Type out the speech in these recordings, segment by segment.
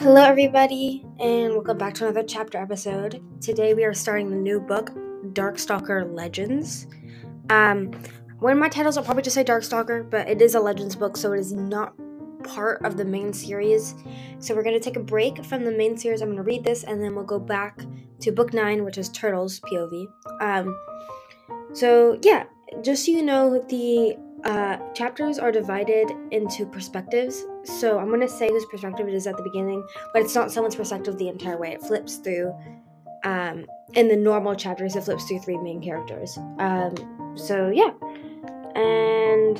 Hello, everybody, and welcome back to another chapter episode. Today, we are starting the new book, Darkstalker Legends. Um, one of my titles will probably just say Darkstalker, but it is a Legends book, so it is not part of the main series. So, we're going to take a break from the main series. I'm going to read this, and then we'll go back to book nine, which is Turtles POV. Um, so, yeah, just so you know, the uh, chapters are divided into perspectives. So I'm going to say whose perspective it is at the beginning, but it's not someone's perspective the entire way. It flips through. Um, in the normal chapters, it flips through three main characters. Um, so yeah, and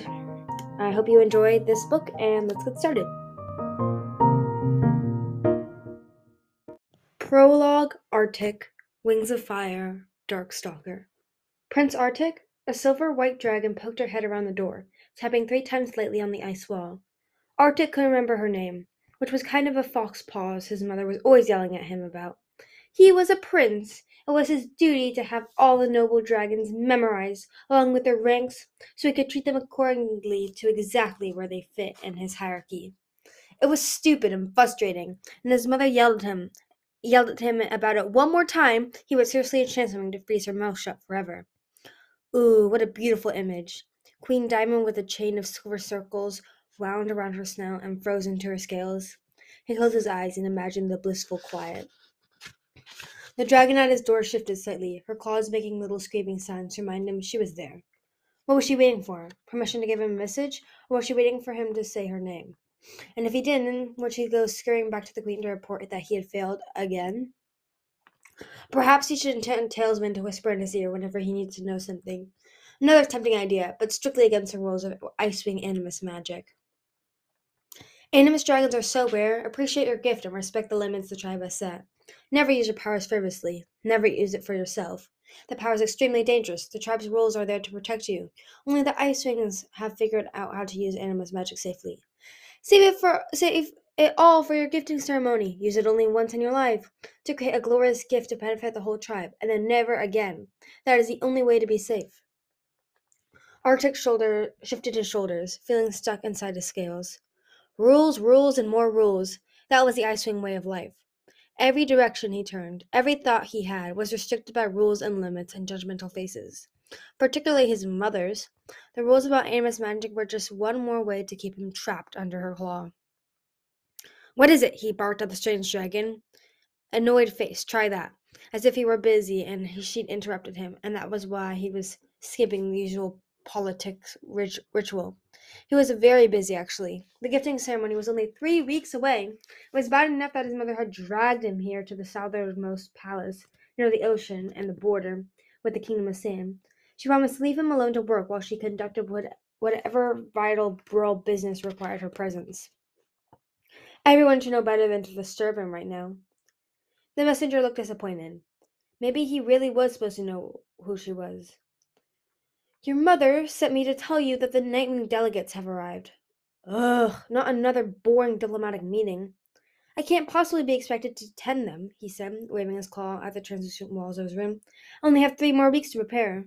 I hope you enjoyed this book, and let's get started. Prologue Arctic, Wings of Fire, Darkstalker. Prince Arctic, a silver white dragon poked her head around the door, tapping three times lightly on the ice wall. Arctic couldn't remember her name, which was kind of a faux pas his mother was always yelling at him about. He was a prince. It was his duty to have all the noble dragons memorized, along with their ranks, so he could treat them accordingly to exactly where they fit in his hierarchy. It was stupid and frustrating, and his mother yelled at him yelled at him about it one more time, he would seriously chance him to freeze her mouth shut forever. Ooh, what a beautiful image. Queen Diamond with a chain of silver circles wound around her snout and frozen to her scales. He closed his eyes and imagined the blissful quiet. The dragon at his door shifted slightly, her claws making little scraping sounds to remind him she was there. What was she waiting for? Permission to give him a message? Or was she waiting for him to say her name? And if he didn't, would she go scurrying back to the queen to report that he had failed again? Perhaps he should intend Talisman to whisper in his ear whenever he needs to know something. Another tempting idea, but strictly against the rules of Icewing Animus magic. Animus dragons are so rare. Appreciate your gift and respect the limits the tribe has set. Never use your powers frivolously. Never use it for yourself. The power is extremely dangerous. The tribe's rules are there to protect you. Only the Ice Wings have figured out how to use Animus magic safely. Save it for save it all for your gifting ceremony. Use it only once in your life to create a glorious gift to benefit the whole tribe, and then never again. That is the only way to be safe. Arctic's shoulder shifted his shoulders, feeling stuck inside his scales. Rules, rules, and more rules. That was the Icewing way of life. Every direction he turned, every thought he had, was restricted by rules and limits and judgmental faces. Particularly his mother's. The rules about Animus magic were just one more way to keep him trapped under her claw. What is it? he barked at the strange dragon. Annoyed face, try that. As if he were busy and she'd interrupted him, and that was why he was skipping the usual politics rit- ritual. He was very busy, actually. The gifting ceremony was only three weeks away. It was bad enough that his mother had dragged him here to the southernmost palace, near the ocean and the border with the kingdom of Sand. She promised to leave him alone to work while she conducted what, whatever vital world business required her presence. Everyone should know better than to disturb him right now. The messenger looked disappointed. Maybe he really was supposed to know who she was. Your mother sent me to tell you that the Nightwing delegates have arrived. Ugh, not another boring diplomatic meeting. I can't possibly be expected to attend them, he said, waving his claw at the translucent walls of his room. I only have three more weeks to prepare.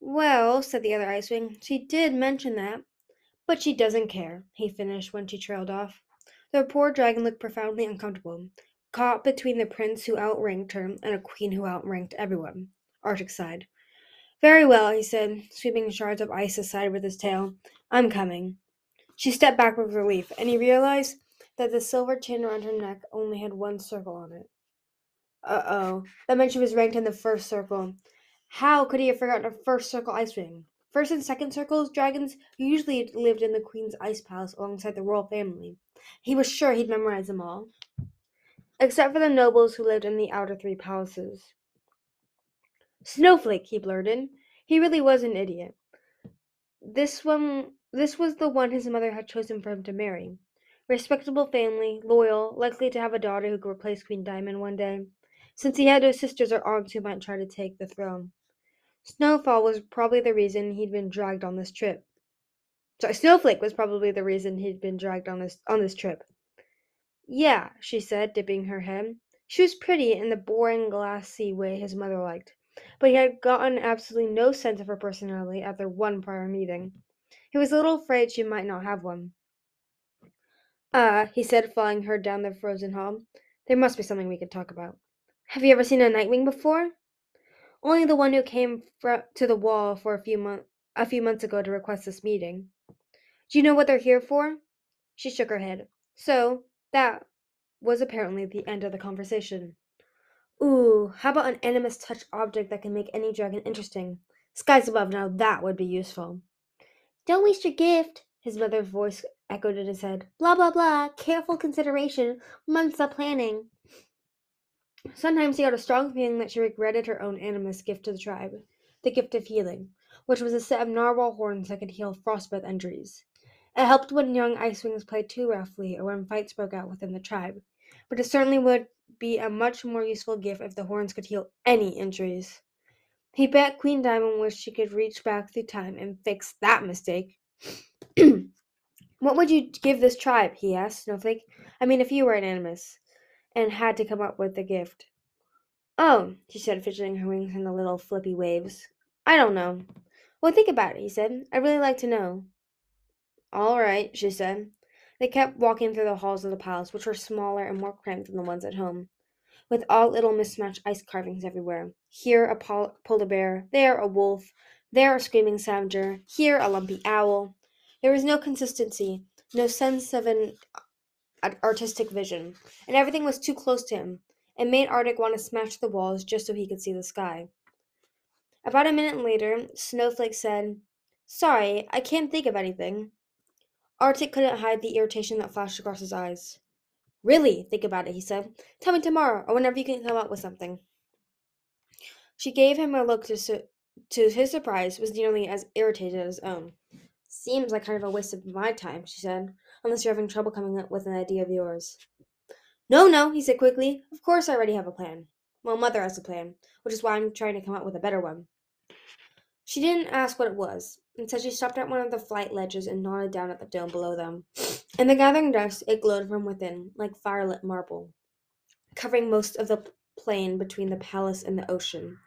Well, said the other Icewing, she did mention that. But she doesn't care, he finished when she trailed off. The poor dragon looked profoundly uncomfortable, caught between the prince who outranked her and a queen who outranked everyone. Arctic sighed. Very well, he said, sweeping shards of ice aside with his tail. I'm coming. She stepped back with relief, and he realized that the silver chain around her neck only had one circle on it. Uh oh. That meant she was ranked in the first circle. How could he have forgotten a first circle Icewing? First and second circles dragons usually lived in the Queen's ice palace alongside the royal family. He was sure he'd memorize them all. Except for the nobles who lived in the outer three palaces. Snowflake, he blurted. He really was an idiot. This one this was the one his mother had chosen for him to marry. Respectable family, loyal, likely to have a daughter who could replace Queen Diamond one day, since he had no sisters or aunts who might try to take the throne. Snowfall was probably the reason he'd been dragged on this trip. Sorry, Snowflake was probably the reason he'd been dragged on this on this trip. Yeah, she said, dipping her head. She was pretty in the boring, glassy way his mother liked but he had gotten absolutely no sense of her personality at their one prior meeting. He was a little afraid she might not have one. Uh, he said, following her down the frozen hall. There must be something we could talk about. Have you ever seen a Nightwing before? Only the one who came fr- to the wall for a few months a few months ago to request this meeting. Do you know what they're here for? She shook her head. So that was apparently the end of the conversation. Ooh, how about an animus touch object that can make any dragon interesting? Skies above, now that would be useful. Don't waste your gift, his mother's voice echoed in his head. Blah blah blah, careful consideration, months of planning. Sometimes he had a strong feeling that she regretted her own animus gift to the tribe, the gift of healing, which was a set of narwhal horns that could heal frostbite injuries. It helped when young ice wings played too roughly or when fights broke out within the tribe, but it certainly would be a much more useful gift if the horns could heal any injuries. He bet Queen Diamond wished she could reach back through time and fix that mistake. what would you give this tribe? he asked Snowflake. I mean, if you were an animus and had to come up with a gift. Oh, she said, fidgeting her wings in the little flippy waves. I don't know. Well, think about it, he said. I'd really like to know. All right, she said. They kept walking through the halls of the palace, which were smaller and more cramped than the ones at home, with all little mismatched ice carvings everywhere. Here a pol- polar bear, there a wolf, there a screaming scavenger, here a lumpy owl. There was no consistency, no sense of an uh, artistic vision, and everything was too close to him. It made Arctic want to smash the walls just so he could see the sky. About a minute later, Snowflake said, Sorry, I can't think of anything. Arctic couldn't hide the irritation that flashed across his eyes. Really, think about it, he said. Tell me tomorrow, or whenever you can come up with something. She gave him a look to, su- to his surprise was nearly as irritated as his own. Seems like kind of a waste of my time, she said, unless you're having trouble coming up with an idea of yours. No, no, he said quickly. Of course I already have a plan. Well, Mother has a plan, which is why I'm trying to come up with a better one. She didn't ask what it was. Instead, she stopped at one of the flight ledges and nodded down at the dome below them. In the gathering dusk, it glowed from within, like firelit marble, covering most of the plain between the palace and the ocean.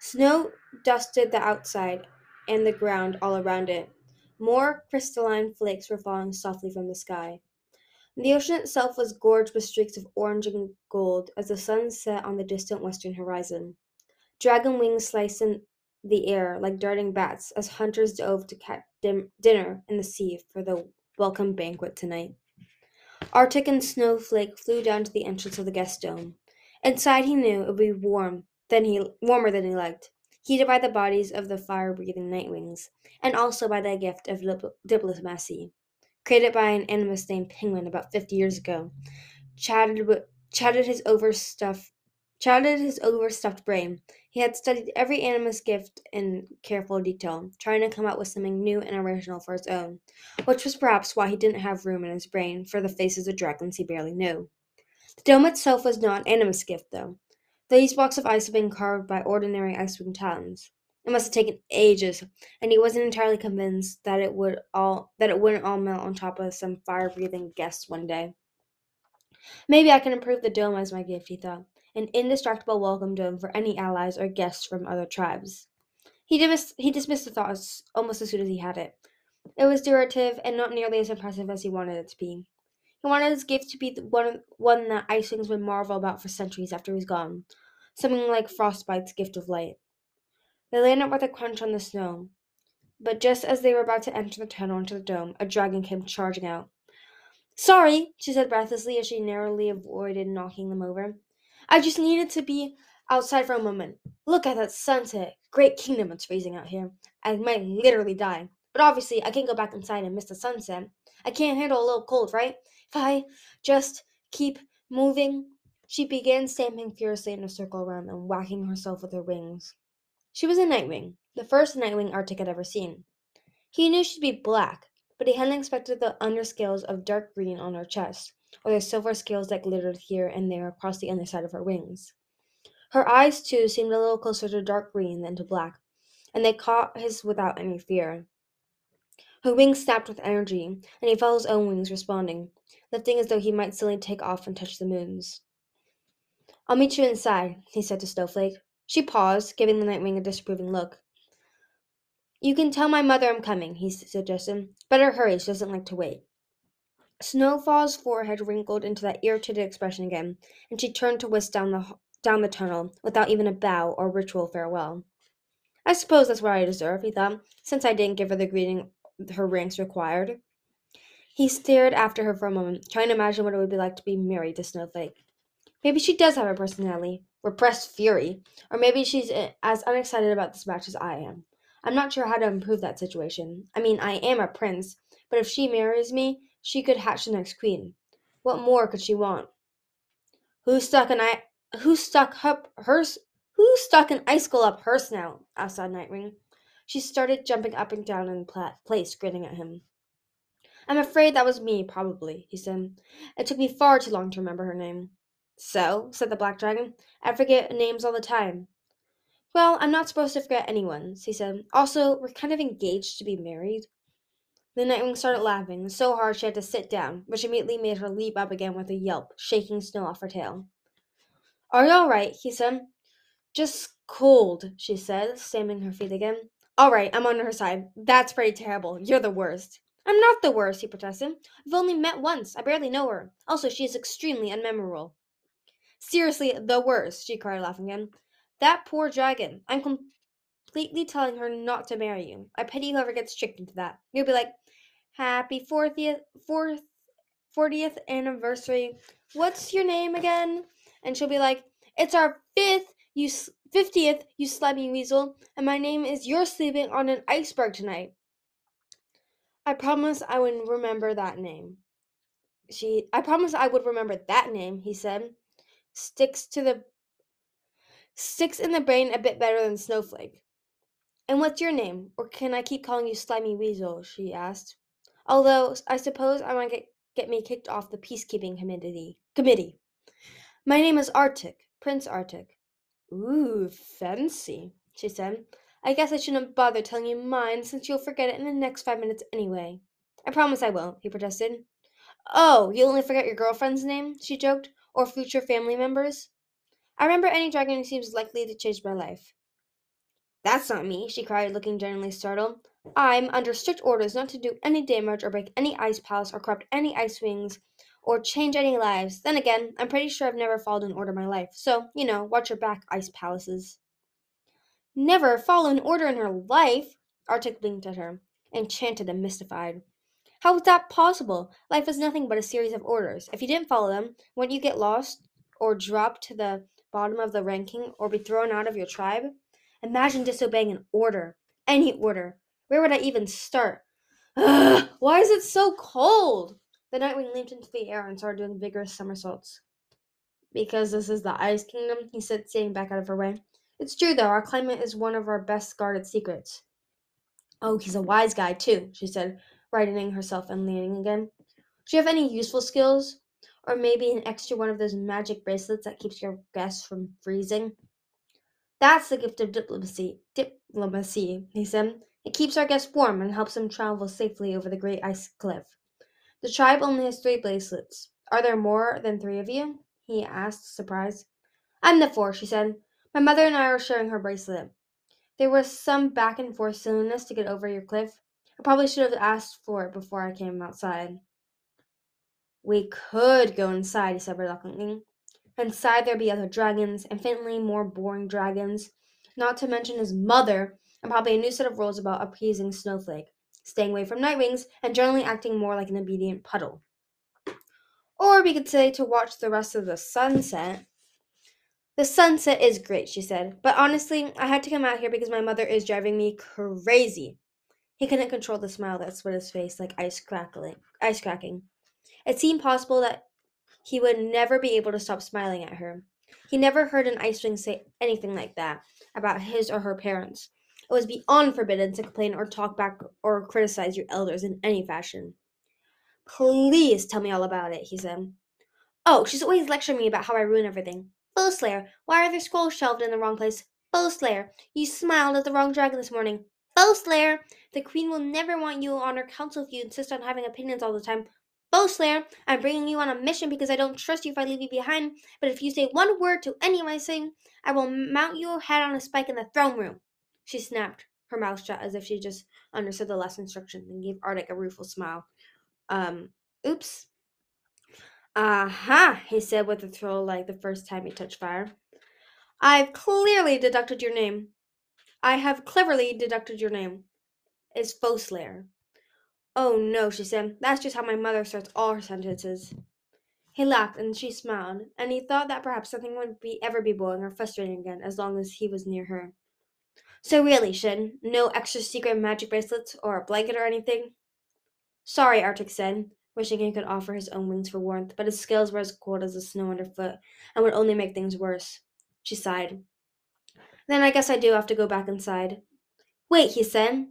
Snow dusted the outside and the ground all around it. More crystalline flakes were falling softly from the sky. The ocean itself was gorged with streaks of orange and gold as the sun set on the distant western horizon. Dragon wings sliced in the air like darting bats as hunters dove to catch dim- dinner in the sea for the welcome banquet tonight. Arctic and Snowflake flew down to the entrance of the guest dome. Inside, he knew it would be warm than he warmer than he liked, heated by the bodies of the fire-breathing nightwings, and also by the gift of dip- diplomacy, created by an animus named Penguin about fifty years ago. Chatted, with, chatted his overstuffed chatted his overstuffed brain. He had studied every animus gift in careful detail, trying to come up with something new and original for his own, which was perhaps why he didn't have room in his brain for the faces of dragons he barely knew. The dome itself was not an animus gift, though. These blocks of ice had been carved by ordinary Icewing talons. It must have taken ages, and he wasn't entirely convinced that it would all that it wouldn't all melt on top of some fire-breathing guests one day. Maybe I can improve the dome as my gift, he thought an indestructible welcome dome for any allies or guests from other tribes. He, dismissed, he dismissed the thought almost as soon as he had it. It was durative and not nearly as impressive as he wanted it to be. He wanted his gift to be one, one that Icewings would marvel about for centuries after he's gone, something like Frostbite's gift of light. They landed with a crunch on the snow, but just as they were about to enter the tunnel into the dome, a dragon came charging out. Sorry, she said breathlessly as she narrowly avoided knocking them over. I just needed to be outside for a moment. Look at that sunset. Great kingdom, it's freezing out here. I might literally die. But obviously, I can't go back inside and miss the sunset. I can't handle a little cold, right? If I just keep moving. She began stamping furiously in a circle around them, whacking herself with her wings. She was a Nightwing, the first Nightwing Arctic had ever seen. He knew she'd be black, but he hadn't expected the underscales of dark green on her chest, or the silver scales that glittered here and there across the underside of her wings. Her eyes, too, seemed a little closer to dark green than to black, and they caught his without any fear. Her wings snapped with energy, and he felt his own wings responding, lifting as though he might suddenly take off and touch the moon's. I'll meet you inside, he said to Snowflake. She paused, giving the Nightwing a disapproving look. You can tell my mother I'm coming, he suggested. Better hurry, she doesn't like to wait. Snowfall's forehead wrinkled into that irritated expression again, and she turned to whisk down the down the tunnel without even a bow or ritual farewell. I suppose that's what I deserve, he thought, since I didn't give her the greeting her ranks required. He stared after her for a moment, trying to imagine what it would be like to be married to Snowflake. Maybe she does have a personality, repressed fury, or maybe she's eh, as unexcited about this match as I am. I'm not sure how to improve that situation. I mean, I am a prince, but if she marries me, she could hatch the next queen. What more could she want? Who stuck an I- who stuck up hers who stuck an icicle up her snout? asked Nightwing. She started jumping up and down in place, grinning at him. I'm afraid that was me, probably, he said. It took me far too long to remember her name. So, said the Black Dragon, I forget names all the time. Well, I'm not supposed to forget anyone's, he said. Also, we're kind of engaged to be married. The Nightwing started laughing so hard she had to sit down, which immediately made her leap up again with a yelp, shaking snow off her tail. Are you all right? he said. Just cold, she said, stamping her feet again. All right, I'm on her side. That's pretty terrible. You're the worst. I'm not the worst, he protested. We've only met once. I barely know her. Also, she is extremely unmemorable. Seriously, the worst, she cried, laughing again. That poor dragon. I'm completely telling her not to marry you. I pity whoever gets tricked into that. You'll be like, Happy 40th, fourth, 40th anniversary. What's your name again? And she'll be like, It's our fifth, you 50th, you slimy weasel, and my name is You're sleeping on an iceberg tonight. I promise I would remember that name. She I promise I would remember that name, he said. Sticks to the sticks in the brain a bit better than snowflake. And what's your name? Or can I keep calling you Slimy Weasel? she asked. Although I suppose I might get, get me kicked off the peacekeeping committee committee. My name is Arctic, Prince Arctic. Ooh, fancy, she said. I guess I shouldn't bother telling you mine since you'll forget it in the next five minutes anyway. I promise I won't, he protested. Oh, you'll only forget your girlfriend's name? she joked. Or future family members? I remember any dragon who seems likely to change my life. That's not me, she cried, looking genuinely startled. I'm under strict orders not to do any damage or break any ice palace or corrupt any ice wings or change any lives. Then again, I'm pretty sure I've never followed an order in my life, so, you know, watch your back, ice palaces. Never follow an order in her life? Arctic blinked at her, enchanted and mystified. How was that possible? Life is nothing but a series of orders. If you didn't follow them, wouldn't you get lost or drop to the bottom of the ranking or be thrown out of your tribe? Imagine disobeying an order. Any order. Where would I even start? Ugh, why is it so cold? The Nightwing leaped into the air and started doing vigorous somersaults. Because this is the Ice Kingdom, he said, staying back out of her way. It's true, though, our climate is one of our best guarded secrets. Oh, he's a wise guy, too, she said, righting herself and leaning again. Do you have any useful skills? Or maybe an extra one of those magic bracelets that keeps your guests from freezing? That's the gift of diplomacy, diplomacy, he said. It keeps our guests warm and helps them travel safely over the great ice cliff. The tribe only has three bracelets. Are there more than three of you? he asked, surprised. I'm the fourth, she said. My mother and I are sharing her bracelet. There was some back and forth silliness to get over your cliff. I probably should have asked for it before I came outside. We could go inside, he said reluctantly. Inside there'd be other dragons, infinitely more boring dragons, not to mention his mother, and probably a new set of rules about appeasing Snowflake, staying away from Nightwings, and generally acting more like an obedient puddle. Or we could say to watch the rest of the sunset the sunset is great, she said, but honestly, I had to come out here because my mother is driving me crazy. He couldn't control the smile that split his face like ice crackling, ice cracking. It seemed possible that he would never be able to stop smiling at her. He never heard an ice Icewing say anything like that about his or her parents. It was beyond forbidden to complain or talk back or criticize your elders in any fashion. Please tell me all about it, he said. Oh, she's always lecturing me about how I ruin everything. Foeslayer, why are the scrolls shelved in the wrong place? Foeslayer, you smiled at the wrong dragon this morning. Foeslayer, the queen will never want you on her council if you insist on having opinions all the time. Foeslayer, I'm bringing you on a mission because I don't trust you if I leave you behind, but if you say one word to any of my saying, I will mount your head on a spike in the throne room. She snapped, her mouth shut as if she just understood the last instruction and gave Arctic a rueful smile. Um, Oops. Aha, he said with a thrill like the first time he touched fire. I've clearly deducted your name. I have cleverly deducted your name. It's Foeslayer. Oh no, she said. That's just how my mother starts all her sentences. He laughed and she smiled, and he thought that perhaps nothing would be ever be boring or frustrating again as long as he was near her. So really, Shin, no extra secret magic bracelets or a blanket or anything? Sorry, Arctic said, wishing he could offer his own wings for warmth, but his scales were as cold as the snow underfoot and would only make things worse. She sighed. Then I guess I do have to go back inside. Wait, he said.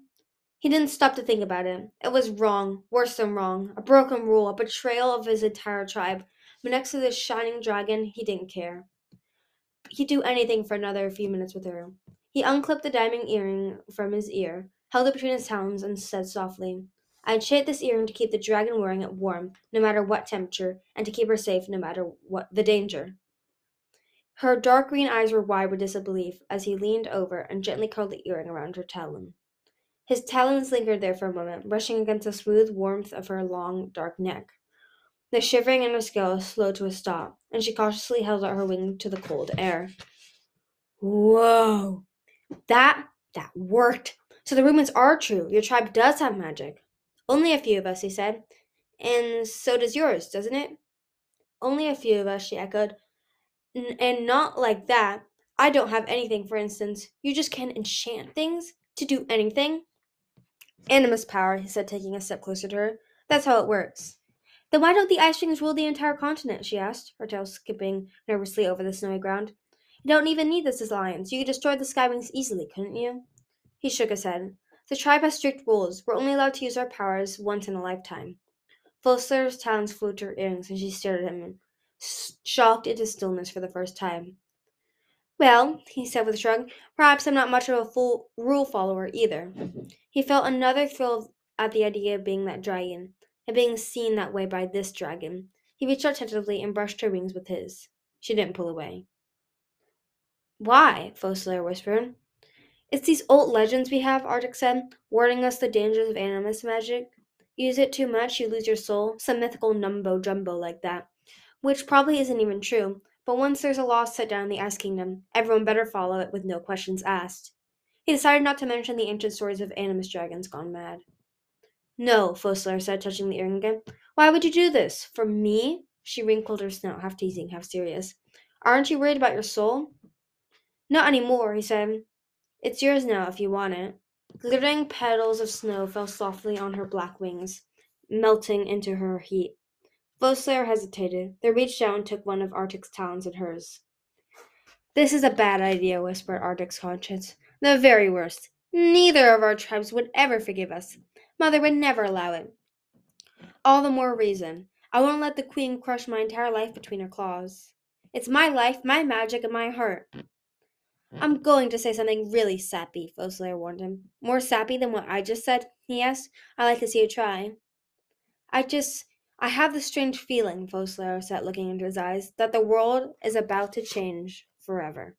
He didn't stop to think about it. It was wrong, worse than wrong, a broken rule, a betrayal of his entire tribe. But next to this shining dragon, he didn't care. He'd do anything for another few minutes with her. He unclipped the diamond earring from his ear, held it between his talons, and said softly, I'd shade this earring to keep the dragon wearing it warm, no matter what temperature, and to keep her safe no matter what the danger. Her dark green eyes were wide with disbelief as he leaned over and gently curled the earring around her talon. His talons lingered there for a moment, brushing against the smooth warmth of her long, dark neck. The shivering in her scales slowed to a stop, and she cautiously held out her wing to the cold air. Whoa! That that worked. So the rumors are true. Your tribe does have magic. Only a few of us, he said. And so does yours, doesn't it? Only a few of us, she echoed. N- and not like that. I don't have anything, for instance. You just can enchant things to do anything. Animus power, he said, taking a step closer to her. That's how it works. Then why don't the Ice Wings rule the entire continent? she asked, her tail skipping nervously over the snowy ground. You don't even need this as alliance. You could destroy the Skywings easily, couldn't you? He shook his head. The tribe has strict rules. We're only allowed to use our powers once in a lifetime. Foeslayer's talons flew to her earrings, and she stared at him, shocked into stillness for the first time. Well, he said with a shrug, perhaps I'm not much of a full rule follower either. He felt another thrill at the idea of being that dragon, and being seen that way by this dragon. He reached out tentatively and brushed her wings with his. She didn't pull away. Why? Foeslayer whispered. It's these old legends we have, Arctic said, warning us the dangers of animus magic. Use it too much, you lose your soul, some mythical numbo jumbo like that. Which probably isn't even true, but once there's a law set down in the Ice Kingdom, everyone better follow it with no questions asked. He decided not to mention the ancient stories of animus dragons gone mad. No, Foeslayer said, touching the earring again. Why would you do this? For me? She wrinkled her snout, half teasing, half serious. Aren't you worried about your soul? Not any more, he said. It's yours now if you want it. Glittering petals of snow fell softly on her black wings, melting into her heat. Foeslayer hesitated, then reached out and took one of Arctic's talons in hers. This is a bad idea, whispered Arctic's conscience. The very worst. Neither of our tribes would ever forgive us. Mother would never allow it. All the more reason. I won't let the queen crush my entire life between her claws. It's my life, my magic, and my heart. I'm going to say something really sappy, Foeslayer warned him. More sappy than what I just said? he asked. I'd like to see you try. I just I have the strange feeling, Foeslayer said, looking into his eyes, that the world is about to change forever.